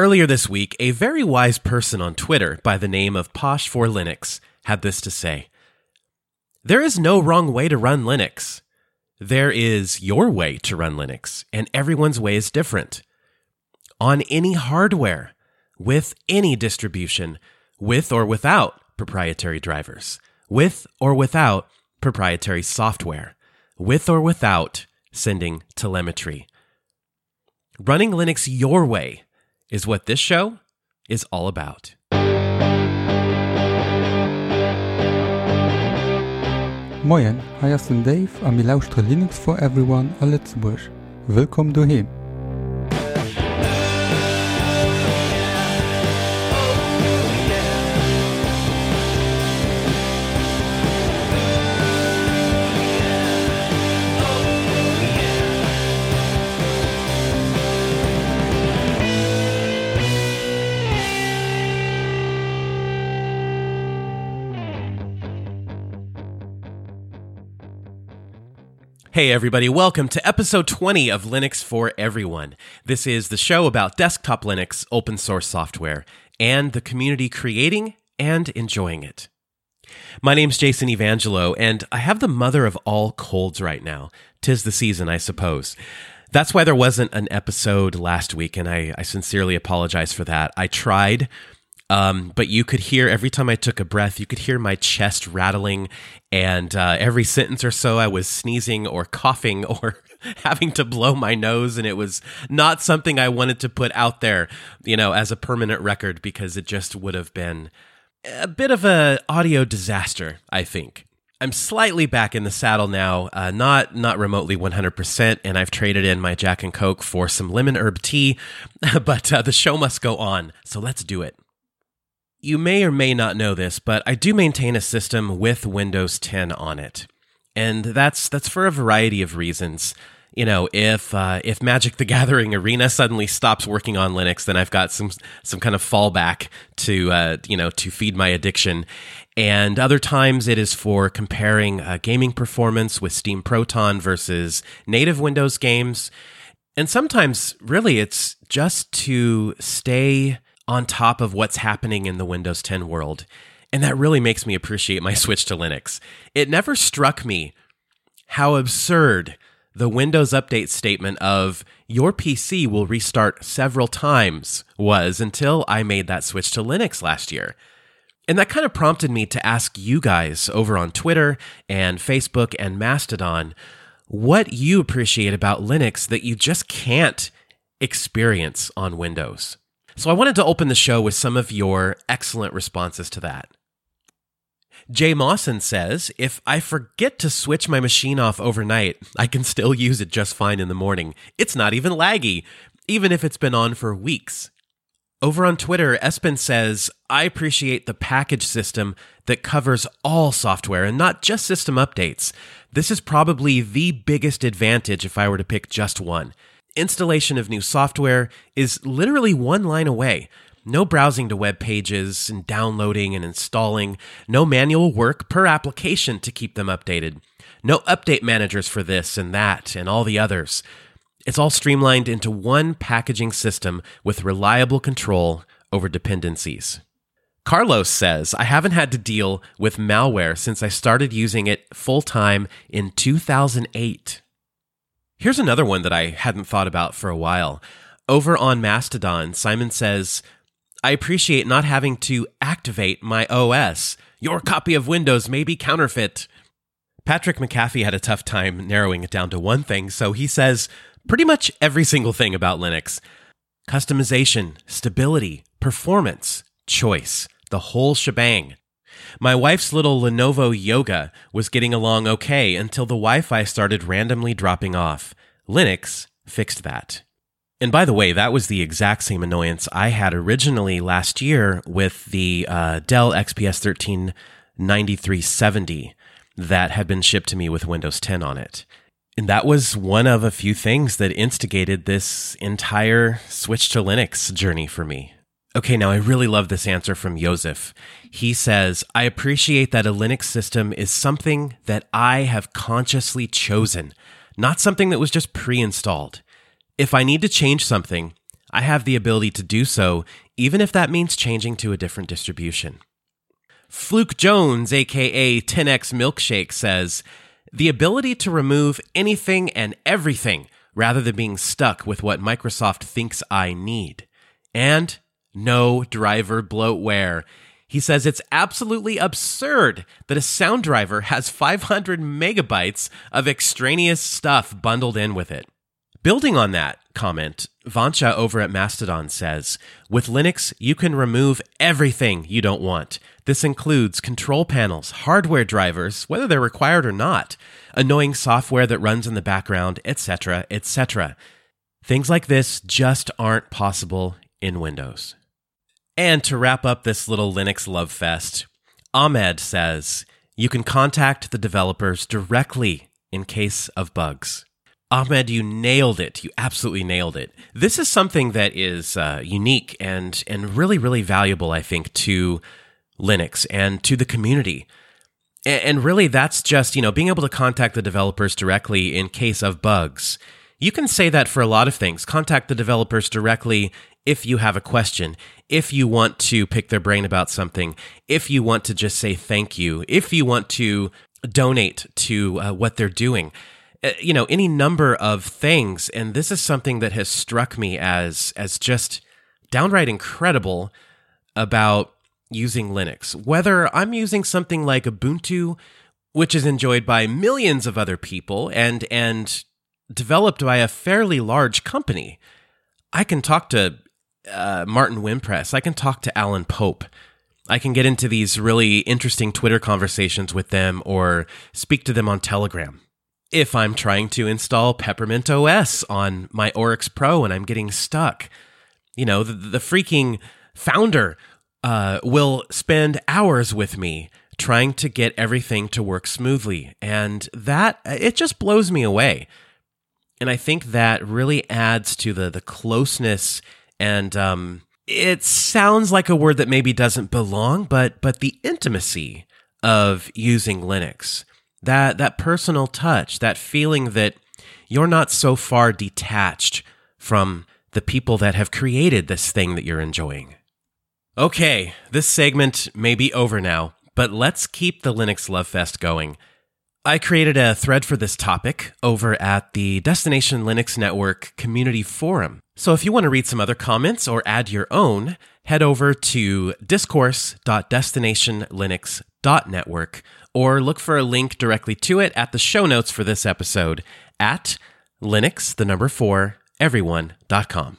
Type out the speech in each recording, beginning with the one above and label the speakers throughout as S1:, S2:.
S1: Earlier this week, a very wise person on Twitter by the name of Posh for Linux had this to say There is no wrong way to run Linux. There is your way to run Linux, and everyone's way is different. On any hardware, with any distribution, with or without proprietary drivers, with or without proprietary software, with or without sending telemetry. Running Linux your way is what this show is all about.
S2: Moin, hier ist Dave a mi Linux for Everyone a Lützeburg. Willkommen daheim.
S1: Hey, everybody, welcome to episode 20 of Linux for Everyone. This is the show about desktop Linux, open source software, and the community creating and enjoying it. My name's Jason Evangelho, and I have the mother of all colds right now. Tis the season, I suppose. That's why there wasn't an episode last week, and I, I sincerely apologize for that. I tried. Um, but you could hear every time I took a breath, you could hear my chest rattling, and uh, every sentence or so, I was sneezing or coughing or having to blow my nose, and it was not something I wanted to put out there, you know, as a permanent record because it just would have been a bit of a audio disaster. I think. I'm slightly back in the saddle now, uh, not not remotely 100%, and I've traded in my Jack and Coke for some lemon herb tea, but uh, the show must go on, so let's do it. You may or may not know this, but I do maintain a system with Windows 10 on it. And that's that's for a variety of reasons. You know, if uh, if Magic the Gathering Arena suddenly stops working on Linux, then I've got some some kind of fallback to uh, you know to feed my addiction. And other times it is for comparing uh, gaming performance with Steam Proton versus native Windows games. And sometimes, really, it's just to stay on top of what's happening in the Windows 10 world. And that really makes me appreciate my switch to Linux. It never struck me how absurd the Windows Update statement of your PC will restart several times was until I made that switch to Linux last year. And that kind of prompted me to ask you guys over on Twitter and Facebook and Mastodon what you appreciate about Linux that you just can't experience on Windows. So I wanted to open the show with some of your excellent responses to that. Jay Mawson says, if I forget to switch my machine off overnight, I can still use it just fine in the morning. It's not even laggy, even if it's been on for weeks. Over on Twitter, Espen says, I appreciate the package system that covers all software and not just system updates. This is probably the biggest advantage if I were to pick just one installation of new software is literally one line away. No browsing to web pages and downloading and installing. No manual work per application to keep them updated. No update managers for this and that and all the others. It's all streamlined into one packaging system with reliable control over dependencies. Carlos says, I haven't had to deal with malware since I started using it full time in 2008. Here's another one that I hadn't thought about for a while. Over on Mastodon, Simon says, I appreciate not having to activate my OS. Your copy of Windows may be counterfeit. Patrick McAfee had a tough time narrowing it down to one thing, so he says pretty much every single thing about Linux customization, stability, performance, choice, the whole shebang. My wife's little Lenovo Yoga was getting along okay until the Wi Fi started randomly dropping off. Linux fixed that. And by the way, that was the exact same annoyance I had originally last year with the uh, Dell XPS 13 9370 that had been shipped to me with Windows 10 on it. And that was one of a few things that instigated this entire switch to Linux journey for me. Okay, now I really love this answer from Joseph. He says, I appreciate that a Linux system is something that I have consciously chosen, not something that was just pre installed. If I need to change something, I have the ability to do so, even if that means changing to a different distribution. Fluke Jones, aka 10x Milkshake, says the ability to remove anything and everything rather than being stuck with what Microsoft thinks I need. And no driver bloatware. He says it's absolutely absurd that a sound driver has 500 megabytes of extraneous stuff bundled in with it. Building on that comment, Vancha over at Mastodon says, with Linux, you can remove everything you don't want. This includes control panels, hardware drivers, whether they're required or not, annoying software that runs in the background, etc., etc. Things like this just aren't possible in Windows. And to wrap up this little Linux love fest, Ahmed says, you can contact the developers directly in case of bugs. Ahmed, you nailed it. You absolutely nailed it. This is something that is uh, unique and and really really valuable, I think, to Linux and to the community. And, and really, that's just you know being able to contact the developers directly in case of bugs. You can say that for a lot of things. Contact the developers directly if you have a question, if you want to pick their brain about something, if you want to just say thank you, if you want to donate to uh, what they're doing. Uh, you know any number of things and this is something that has struck me as as just downright incredible about using linux whether i'm using something like ubuntu which is enjoyed by millions of other people and and developed by a fairly large company i can talk to uh, martin wimpress i can talk to alan pope I can get into these really interesting Twitter conversations with them or speak to them on Telegram if I'm trying to install Peppermint OS on my Oryx Pro and I'm getting stuck. You know, the, the freaking founder uh, will spend hours with me trying to get everything to work smoothly. And that, it just blows me away. And I think that really adds to the, the closeness and, um, it sounds like a word that maybe doesn't belong, but, but the intimacy of using Linux that that personal touch, that feeling that you're not so far detached from the people that have created this thing that you're enjoying. Okay, this segment may be over now, but let's keep the Linux Love Fest going. I created a thread for this topic over at the Destination Linux Network community forum. So if you want to read some other comments or add your own, head over to discourse.destinationlinux.network or look for a link directly to it at the show notes for this episode at linux, the number four, everyone.com.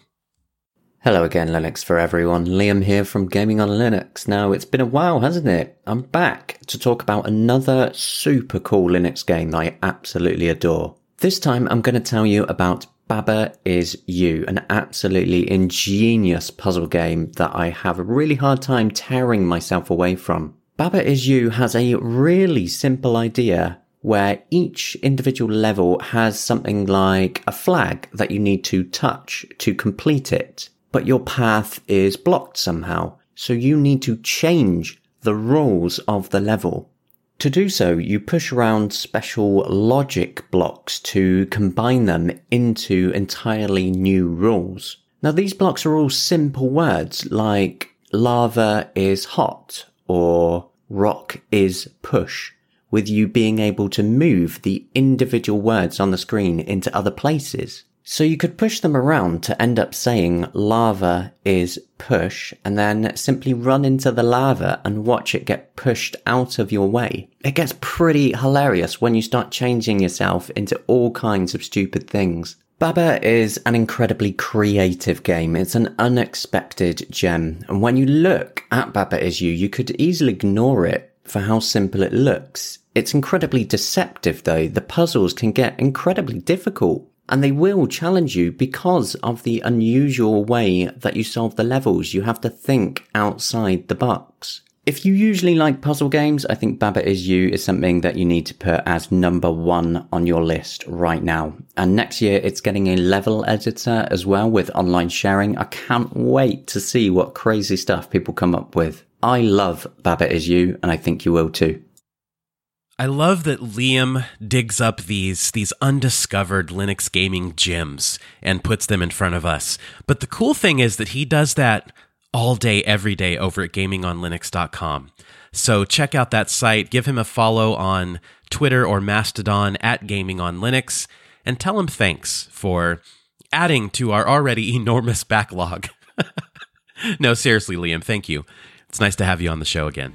S3: Hello again, Linux for everyone. Liam here from Gaming on Linux. Now, it's been a while, hasn't it? I'm back to talk about another super cool Linux game that I absolutely adore. This time, I'm going to tell you about Baba is You, an absolutely ingenious puzzle game that I have a really hard time tearing myself away from. Baba is You has a really simple idea where each individual level has something like a flag that you need to touch to complete it, but your path is blocked somehow. So you need to change the rules of the level. To do so, you push around special logic blocks to combine them into entirely new rules. Now these blocks are all simple words like lava is hot or rock is push, with you being able to move the individual words on the screen into other places. So you could push them around to end up saying lava is push and then simply run into the lava and watch it get pushed out of your way. It gets pretty hilarious when you start changing yourself into all kinds of stupid things. Baba is an incredibly creative game. It's an unexpected gem. And when you look at Baba Is You, you could easily ignore it for how simple it looks. It's incredibly deceptive though. The puzzles can get incredibly difficult and they will challenge you because of the unusual way that you solve the levels. You have to think outside the box. If you usually like puzzle games, I think Baba Is You is something that you need to put as number one on your list right now. And next year, it's getting a level editor as well with online sharing. I can't wait to see what crazy stuff people come up with. I love Baba Is You, and I think you will too.
S1: I love that Liam digs up these these undiscovered Linux gaming gems and puts them in front of us. But the cool thing is that he does that all day every day over at gamingonlinux.com. So check out that site, give him a follow on Twitter or Mastodon at gamingonlinux and tell him thanks for adding to our already enormous backlog. no, seriously, Liam, thank you. It's nice to have you on the show again.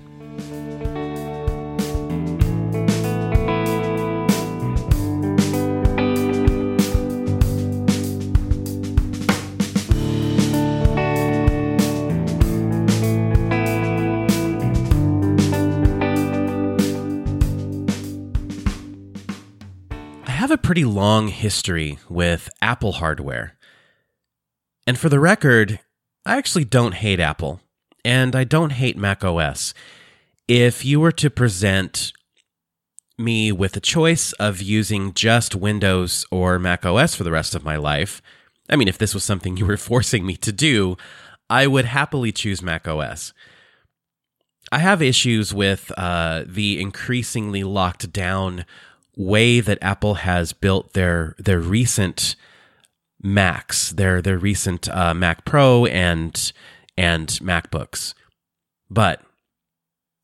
S1: Pretty long history with Apple hardware. And for the record, I actually don't hate Apple, and I don't hate Mac OS. If you were to present me with a choice of using just Windows or Mac OS for the rest of my life, I mean, if this was something you were forcing me to do, I would happily choose Mac OS. I have issues with uh, the increasingly locked down way that Apple has built their their recent Macs, their their recent uh, Mac Pro and and MacBooks. But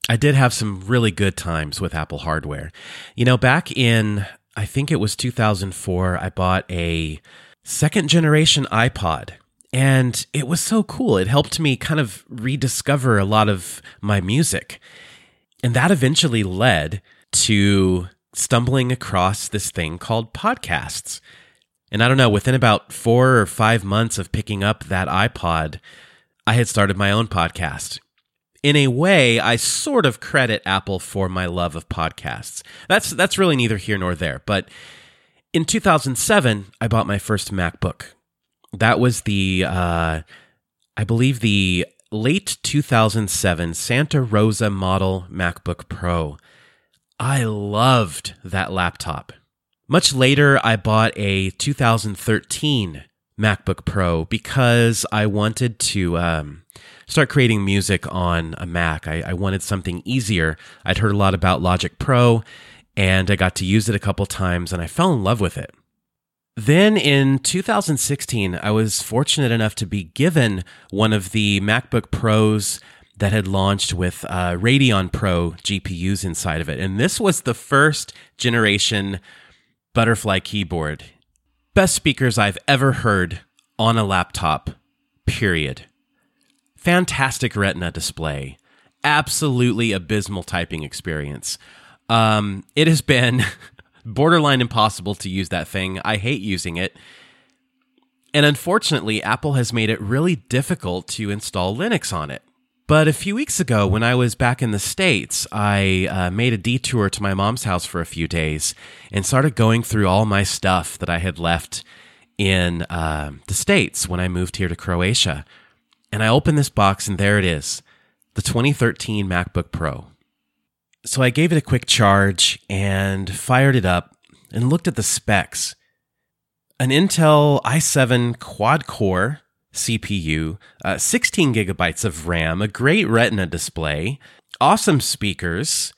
S1: I did have some really good times with Apple hardware. You know, back in I think it was 2004, I bought a second generation iPod. And it was so cool. It helped me kind of rediscover a lot of my music. And that eventually led to stumbling across this thing called podcasts. And I don't know, within about four or five months of picking up that iPod, I had started my own podcast. In a way, I sort of credit Apple for my love of podcasts. That's that's really neither here nor there. But in 2007, I bought my first MacBook. That was the, uh, I believe, the late 2007 Santa Rosa model MacBook Pro. I loved that laptop. Much later, I bought a 2013 MacBook Pro because I wanted to um, start creating music on a Mac. I, I, wanted something easier. I'd heard a lot about Logic Pro and I got to use it a couple times and I fell in love with it. Then in 2016, I was fortunate enough to be given one of the MacBook Pros that had launched with uh, Radeon Pro GPUs inside of it. And this was the first generation butterfly keyboard. Best speakers I've ever heard on a laptop, period. Fantastic retina display. Absolutely abysmal typing experience. Um, it has been borderline impossible to use that thing. I hate using it. And unfortunately, Apple has made it really difficult to install Linux on it. But a few weeks ago, when I was back in the States, I uh, made a detour to my mom's house for a few days and started going through all my stuff that I had left in uh, the States when I moved here to Croatia. And I opened this box, and there it is the 2013 MacBook Pro. So I gave it a quick charge and fired it up and looked at the specs. An Intel i7 quad core CPU, uh, 16 gigabytes of RAM, a great Retina display, awesome speakers,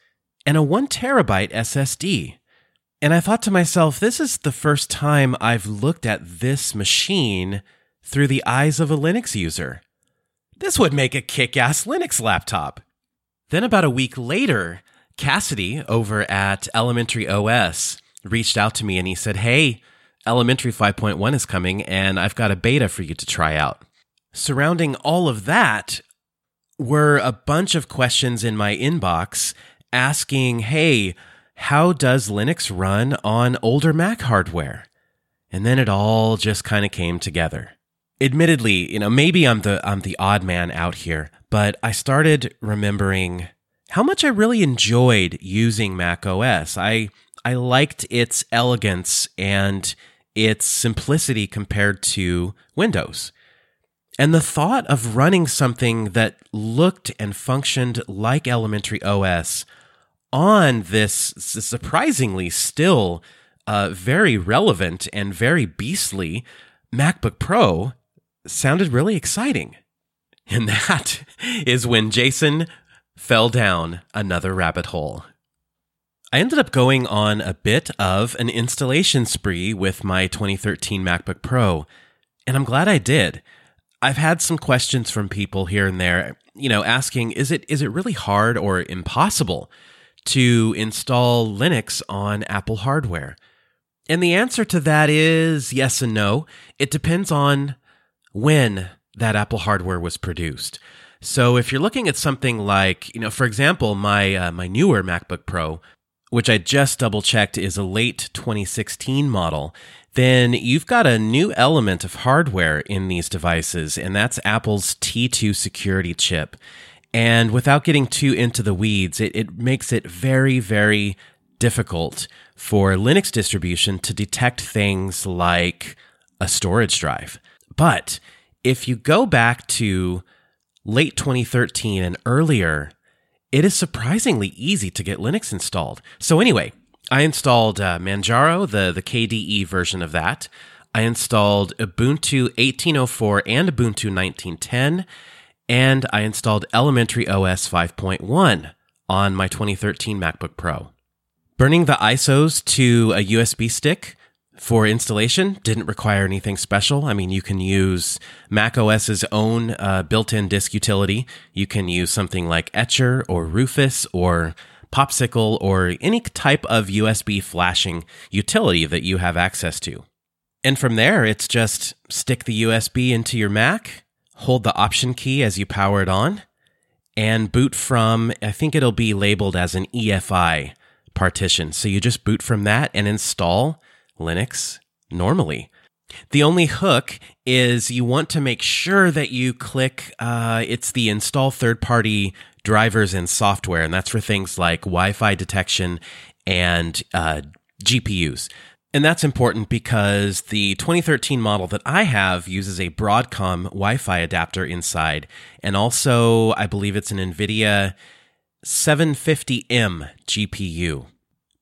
S1: and a 1 terabyte SSD. And I thought to myself, this is the first time I've looked at this machine through the eyes of a Linux user. This would make a kick ass Linux laptop. Then, about a week later, Cassidy over at Elementary OS reached out to me and he said, Hey, Elementary 5.1 is coming, and I've got a beta for you to try out. Surrounding all of that were a bunch of questions in my inbox asking, hey, how does Linux run on older Mac hardware? And then it all just kind of came together. Admittedly, you know, maybe I'm the I'm the odd man out here, but I started remembering how much I really enjoyed using Mac OS. I I liked its elegance and its simplicity compared to Windows. And the thought of running something that looked and functioned like elementary OS on this surprisingly still uh, very relevant and very beastly MacBook Pro sounded really exciting. And that is when Jason fell down another rabbit hole. I ended up going on a bit of an installation spree with my 2013 MacBook Pro, and I'm glad I did. I've had some questions from people here and there, you know, asking is it is it really hard or impossible to install Linux on Apple hardware? And the answer to that is yes and no. It depends on when that Apple hardware was produced. So if you're looking at something like, you know, for example, my uh, my newer MacBook Pro, which I just double checked is a late 2016 model, then you've got a new element of hardware in these devices, and that's Apple's T2 security chip. And without getting too into the weeds, it, it makes it very, very difficult for Linux distribution to detect things like a storage drive. But if you go back to late 2013 and earlier, it is surprisingly easy to get Linux installed. So anyway, I installed uh, Manjaro, the, the KDE version of that. I installed Ubuntu 1804 and Ubuntu 1910, and I installed Elementary OS 5.1 on my 2013 MacBook Pro. Burning the ISOs to a USB stick for installation didn't require anything special. I mean, you can use Mac OS's own uh, built-in disk utility. You can use something like Etcher or Rufus or Popsicle or any type of USB flashing utility that you have access to. And from there, it's just stick the USB into your Mac, hold the Option key as you power it on, and boot from, I think it'll be labeled as an EFI partition. So you just boot from that and install Linux normally. The only hook is you want to make sure that you click uh, it's the install third party drivers and software, and that's for things like Wi Fi detection and uh, GPUs. And that's important because the 2013 model that I have uses a Broadcom Wi Fi adapter inside, and also I believe it's an NVIDIA 750M GPU.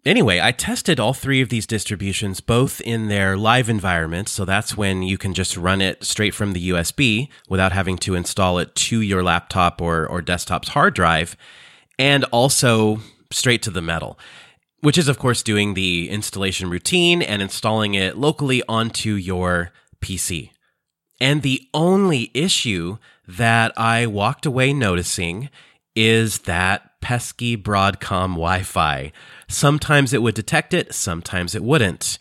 S1: Anyway, I tested all three of these distributions both in their live environment. So that's when you can just run it straight from the USB without having to install it to your laptop or, or desktop's hard drive, and also straight to the metal, which is, of course, doing the installation routine and installing it locally onto your PC. And the only issue that I walked away noticing is that pesky Broadcom Wi Fi. Sometimes it would detect it, sometimes it wouldn't.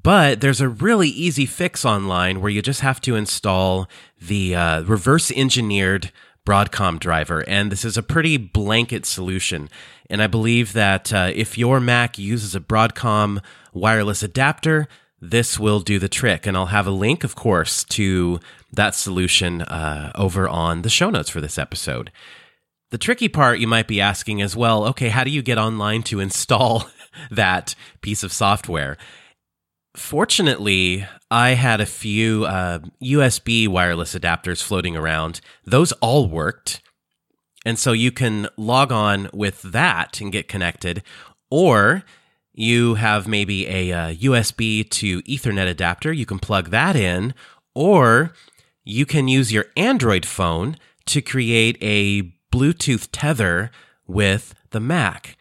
S1: But there's a really easy fix online where you just have to install the uh, reverse engineered Broadcom driver. And this is a pretty blanket solution. And I believe that uh, if your Mac uses a Broadcom wireless adapter, this will do the trick. And I'll have a link, of course, to that solution uh, over on the show notes for this episode. The tricky part you might be asking as well okay, how do you get online to install that piece of software? Fortunately, I had a few uh, USB wireless adapters floating around. Those all worked. And so you can log on with that and get connected, or you have maybe a, a USB to Ethernet adapter. You can plug that in, or you can use your Android phone to create a Bluetooth tether with the Mac.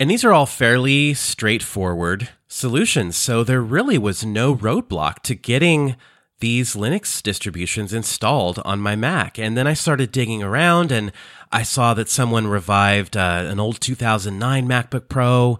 S1: And these are all fairly straightforward solutions. So there really was no roadblock to getting these Linux distributions installed on my Mac. And then I started digging around and I saw that someone revived uh, an old 2009 MacBook Pro.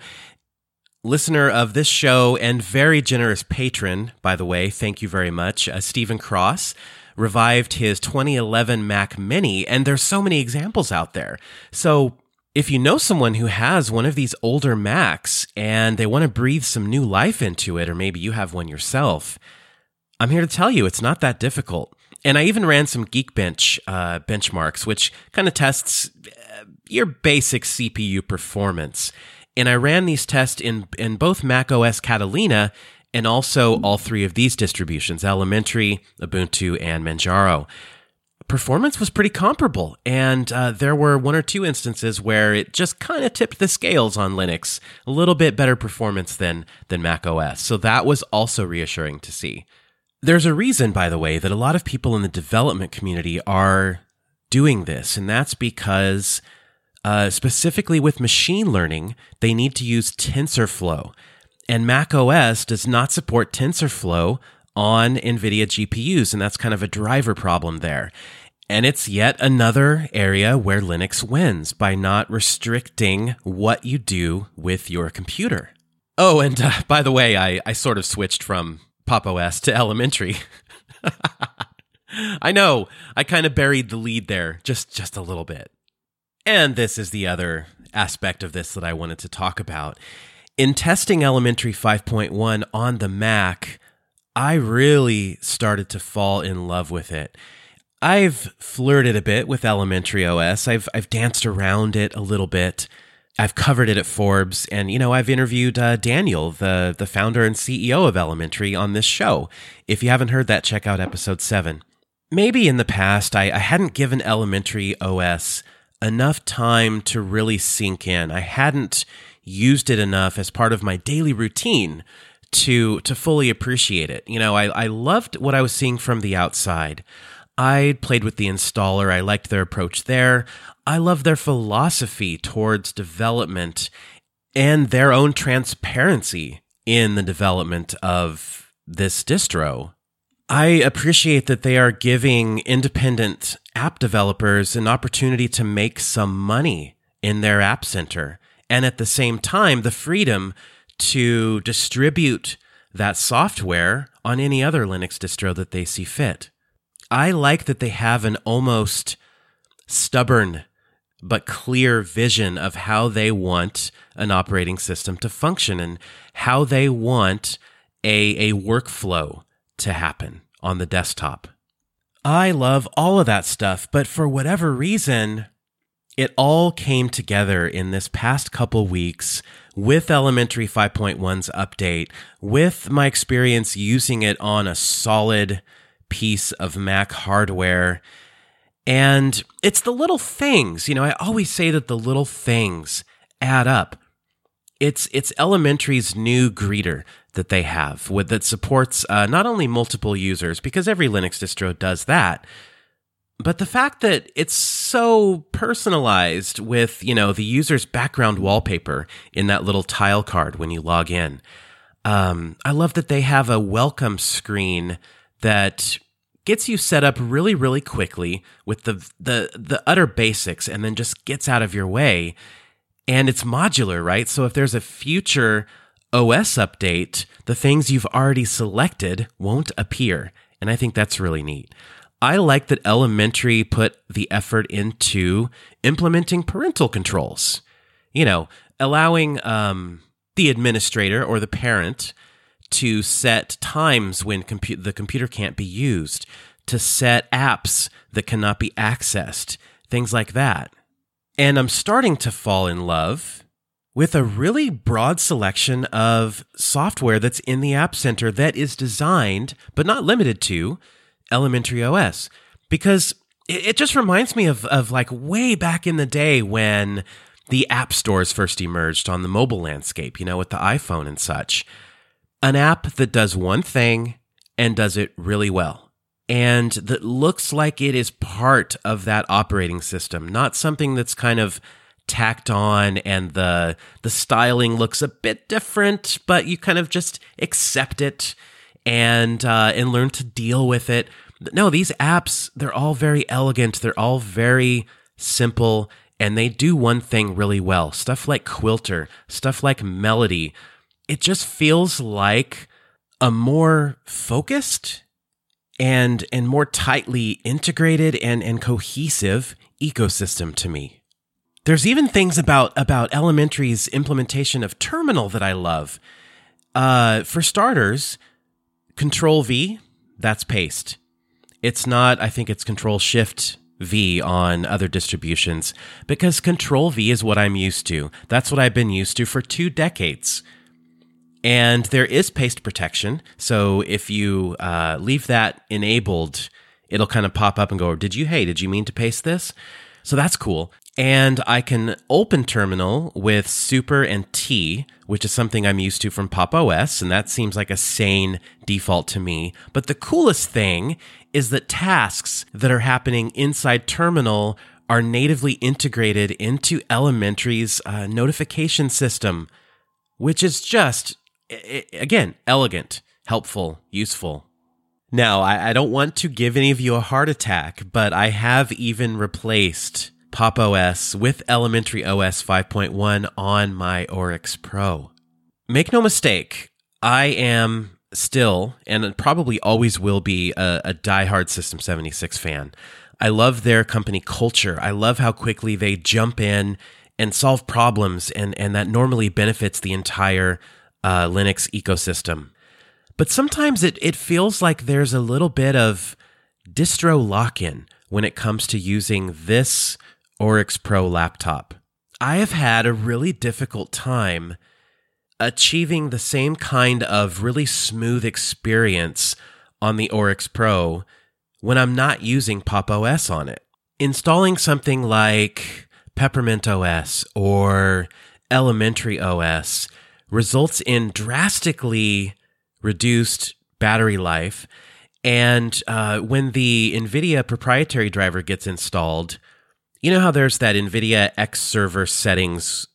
S1: Listener of this show and very generous patron, by the way, thank you very much, uh, Stephen Cross revived his 2011 Mac Mini, and there's so many examples out there. So if you know someone who has one of these older Macs and they want to breathe some new life into it, or maybe you have one yourself, I'm here to tell you it's not that difficult. And I even ran some Geekbench uh, benchmarks, which kind of tests uh, your basic CPU performance. And I ran these tests in, in both Mac OS Catalina and also all three of these distributions Elementary, Ubuntu, and Manjaro. Performance was pretty comparable, and uh, there were one or two instances where it just kind of tipped the scales on Linux. A little bit better performance than, than Mac OS. So that was also reassuring to see. There's a reason, by the way, that a lot of people in the development community are doing this, and that's because Uh, specifically with machine learning, they need to use TensorFlow. And Mac OS does not support TensorFlow on NVIDIA GPUs, and that's kind of a driver problem there. And it's yet another area where Linux wins by not restricting what you do with your computer. Oh, and uh, by the way, I, I sort of switched from Pop OS to elementary. I know, I kind of buried the lead there just just a little bit. And this is the other aspect of this that I wanted to talk about. In testing Elementary 5.1 on the Mac, I really started to fall in love with it. I've flirted a bit with Elementary OS. I've I've danced around it a little bit. I've covered it at Forbes, and you know I've interviewed uh, Daniel, the the founder and CEO of Elementary, on this show. If you haven't heard that, check out episode seven. Maybe in the past I, I hadn't given Elementary OS enough time to really sink in. I hadn't used it enough as part of my daily routine to to fully appreciate it. You know, I, I loved what I was seeing from the outside. I played with the installer. I liked their approach there. I love their philosophy towards development and their own transparency in the development of this distro. I appreciate that they are giving independent app developers an opportunity to make some money in their app center and at the same time the freedom to distribute that software on any other Linux distro that they see fit. I like that they have an almost stubborn but clear vision of how they want an operating system to function and how they want a, a workflow to happen on the desktop. I love all of that stuff, but for whatever reason, it all came together in this past couple weeks with Elementary 5.1's update, with my experience using it on a solid piece of Mac hardware. And it's the little things, you know, I always say that the little things add up. It's it's Elementary's new greeter that they have with that supports uh, not only multiple users because every Linux distro does that, but the fact that it's so personalized with you know the user's background wallpaper in that little tile card when you log in. Um, I love that they have a welcome screen that gets you set up really really quickly with the the the utter basics and then just gets out of your way. And it's modular right? So if there's a future OS update the things you've already selected won't appear. And I think that's really neat I like that Elementary put the effort into implementing parental controls you know allowing um, the administrator or the parent to set times when compu- the computer can't be used, to set apps that cannot be accessed, things like that. And I'm starting to fall in love with a really broad selection of software that's in the App Center that is designed, but not limited to, Elementary OS. Because it, just reminds me of, of like way back in the day when the app stores first emerged on the mobile landscape, you know, with the iPhone and such an app that does one thing and does it really well. And that looks like it is part of that operating system, not something that's kind of tacked on and the the styling looks a bit different, but you kind of just accept it and uh, and learn to deal with it. No, these apps they're all very elegant. They're all very simple, and they do one thing really well. Stuff like Quilter, stuff like Melody, it just feels like a more focused and and more tightly integrated and and cohesive ecosystem to me. There's even things about about Elementary's implementation of terminal that I love. Uh, for starters, Control V, that's paste. It's not. I think it's Control Shift V on other distributions because Control V is what I'm used to. That's what I've been used to for two decades. And there is paste protection. So if you uh, leave that enabled, it'll kind of pop up and go, Did you, hey, did you mean to paste this? So that's cool. And I can open terminal with super and T, which is something I'm used to from Pop OS, and that seems like a sane default to me. But the coolest thing is that tasks that are happening inside terminal are natively integrated into Elementary's uh, notification system, which is just, again, elegant, helpful, useful. Now, I, I don't want to give any of you a heart attack, but I have even replaced Pop! OS with Elementary OS 5.1 on my Oryx Pro. Make no mistake, I am still and probably always will be a, a diehard System 76 fan. I love their company culture. I love how quickly they jump in and solve problems, and, and that normally benefits the entire uh, Linux ecosystem. But sometimes it, it feels like there's a little bit of distro lock in when it comes to using this Oryx Pro laptop. I have had a really difficult time achieving the same kind of really smooth experience on the Oryx Pro when I'm not using Pop! OS on it. Installing something like Peppermint OS or Elementary OS results in drastically reduced battery life. And uh, when the NVIDIA proprietary driver gets installed, you know how there's that NVIDIA X server settings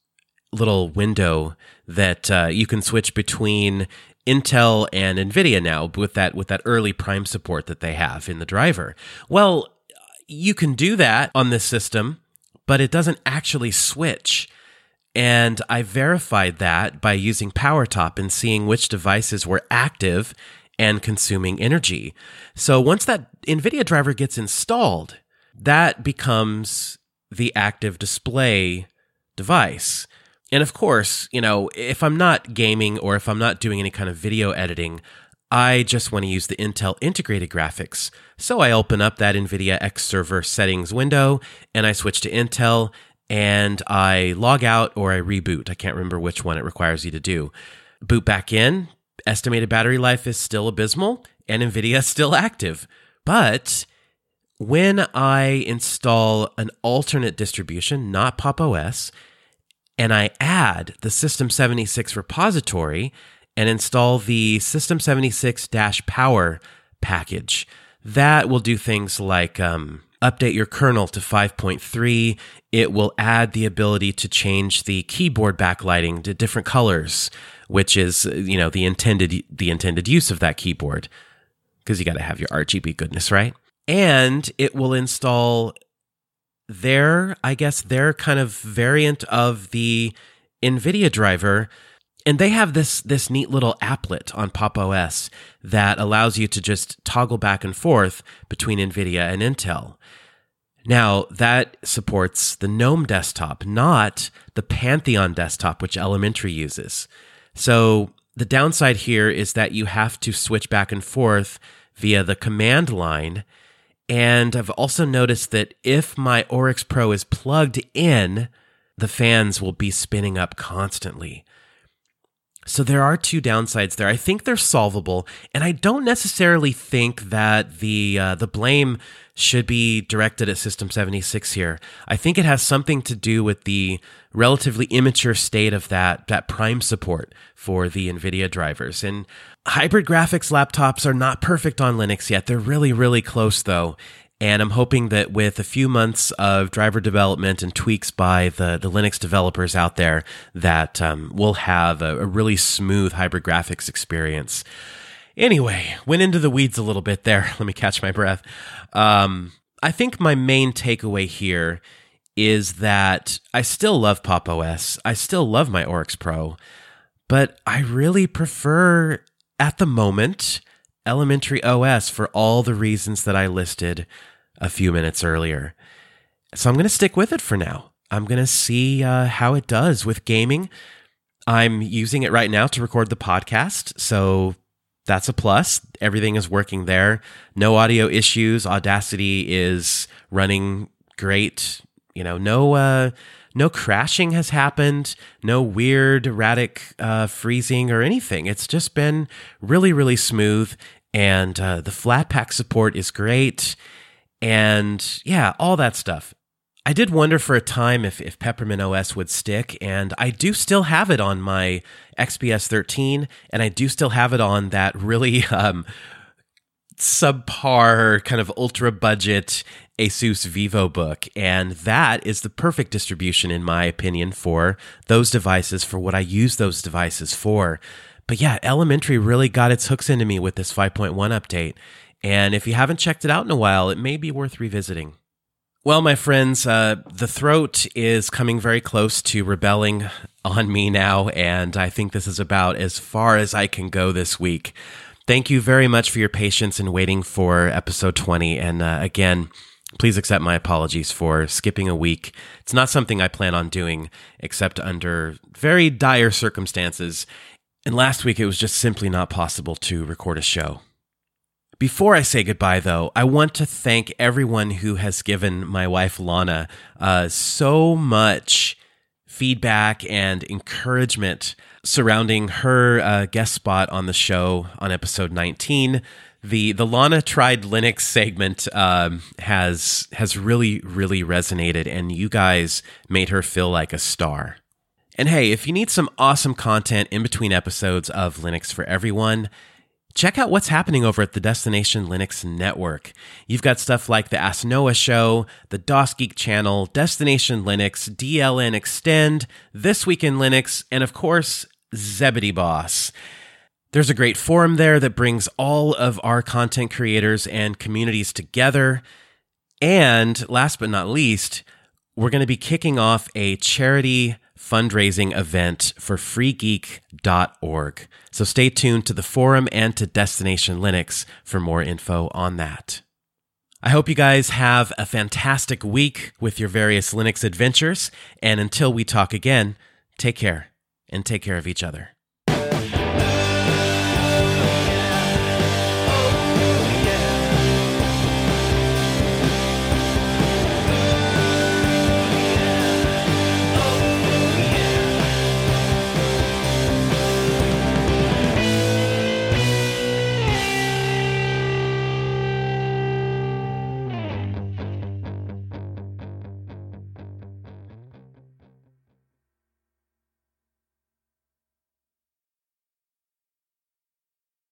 S1: little window that uh, you can switch between Intel and NVIDIA now with that with that early Prime support that they have in the driver. Well, you can do that on this system, but it doesn't actually switch. And I verified that by using PowerTop and seeing which devices were active and consuming energy. So once that NVIDIA driver gets installed, that becomes the active display device. And of course, you know, if I'm not gaming or if I'm not doing any kind of video editing, I just want to use the Intel integrated graphics. So I open up that NVIDIA X server settings window and I switch to Intel and I log out or I reboot. I can't remember which one it requires you to do. Boot back in, estimated battery life is still abysmal and NVIDIA is still active. But when I install an alternate distribution, not Pop! OS, and I add the System 76 repository and install the System 76 Power package, that will do things like um, update your kernel to 5.3. It will add the ability to change the keyboard backlighting to different colors, which is you know the intended the intended use of that keyboard because you got to have your RGB goodness, right? And it will install their, I guess, their kind of variant of the NVIDIA driver and they have this this neat little applet on Pop! OS that allows you to just toggle back and forth between NVIDIA and Intel. Now, that supports the GNOME desktop, not the Pantheon desktop, which Elementary uses. So, the downside here is that you have to switch back and forth via the command line. And I've also noticed that if my Oryx Pro is plugged in, the fans will be spinning up constantly. So there are two downsides there. I think they're solvable, and I don't necessarily think that the uh, the blame should be directed at System 76 here. I think it has something to do with the relatively immature state of that that prime support for the Nvidia drivers. And hybrid graphics laptops are not perfect on Linux yet. They're really really close though. And I'm hoping that with a few months of driver development and tweaks by the, the Linux developers out there, that um, we'll have a, a really smooth hybrid graphics experience. Anyway, went into the weeds a little bit there. Let me catch my breath. Um, I think my main takeaway here is that I still love Pop! OS. I still love my Oryx Pro, but I really prefer at the moment Elementary OS for all the reasons that I listed a few minutes earlier. So I'm going to stick with it for now. I'm going to see uh, how it does with gaming. I'm using it right now to record the podcast. So that's a plus. Everything is working there. No audio issues. Audacity is running great. You know, no uh, no crashing has happened. No weird erratic uh, freezing or anything. It's just been really really smooth. And uh, the Flatpak support is great and yeah, all that stuff. I did wonder for a time if, if Peppermint OS would stick, and I do still have it on my XPS 13, and I do still have it on that really um, subpar kind of ultra budget Asus VivoBook, and that is the perfect distribution, in my opinion, for those devices, for what I use those devices for. But yeah, Elementary really got its hooks into me with this 5.1 update. And if you haven't checked it out in a while, it may be worth revisiting. Well, my friends, uh, the throat is coming very close to rebelling on me now, and I think this is about as far as I can go this week. Thank you very much for your patience in waiting for episode 20. And uh, again, please accept my apologies for skipping a week. It's not something I plan on doing, except under very dire circumstances. And last week, it was just simply not possible to record a show. Before I say goodbye, though, I want to thank everyone who has given my wife Lana uh, so much feedback and encouragement surrounding her uh, guest spot on the show on episode 19. The the Lana tried Linux segment um, has has really really resonated, and you guys made her feel like a star. And hey, if you need some awesome content in between episodes of Linux for Everyone, check out what's happening over at the Destination Linux Network. You've got stuff like the Ask Noah Show, the DasGeek Channel, Destination Linux, DLN Xtend, This Week in Linux, and of course, Zebedee Boss. There's a great forum there that brings all of our content creators and communities together. And last but not least, we're going to be kicking off a charity fundraising event for freegeek.org. So stay tuned to the forum and to Destination Linux for more info on that. I hope you guys have a fantastic week with your various Linux adventures. And until we talk again, take care and take care of each other.